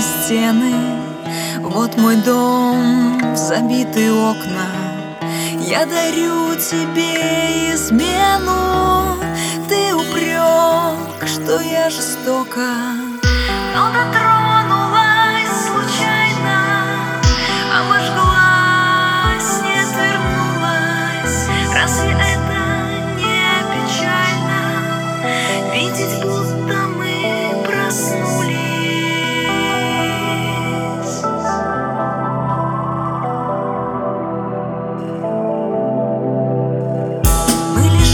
Стены, Вот мой дом, забитые окна. Я дарю тебе измену, Ты упрек, что я жестока, Но дотронулась случайно, Обожглась, не отвернулась. Разве это не печально? Видеть, будто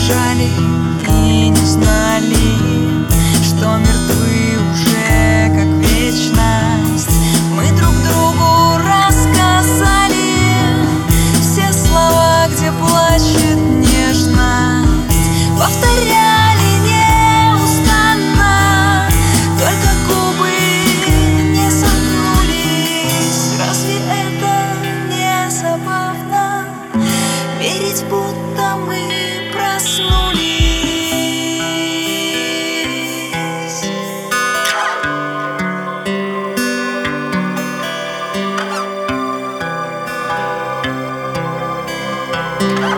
Мы лежали и не знали, Ah!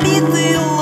Забитый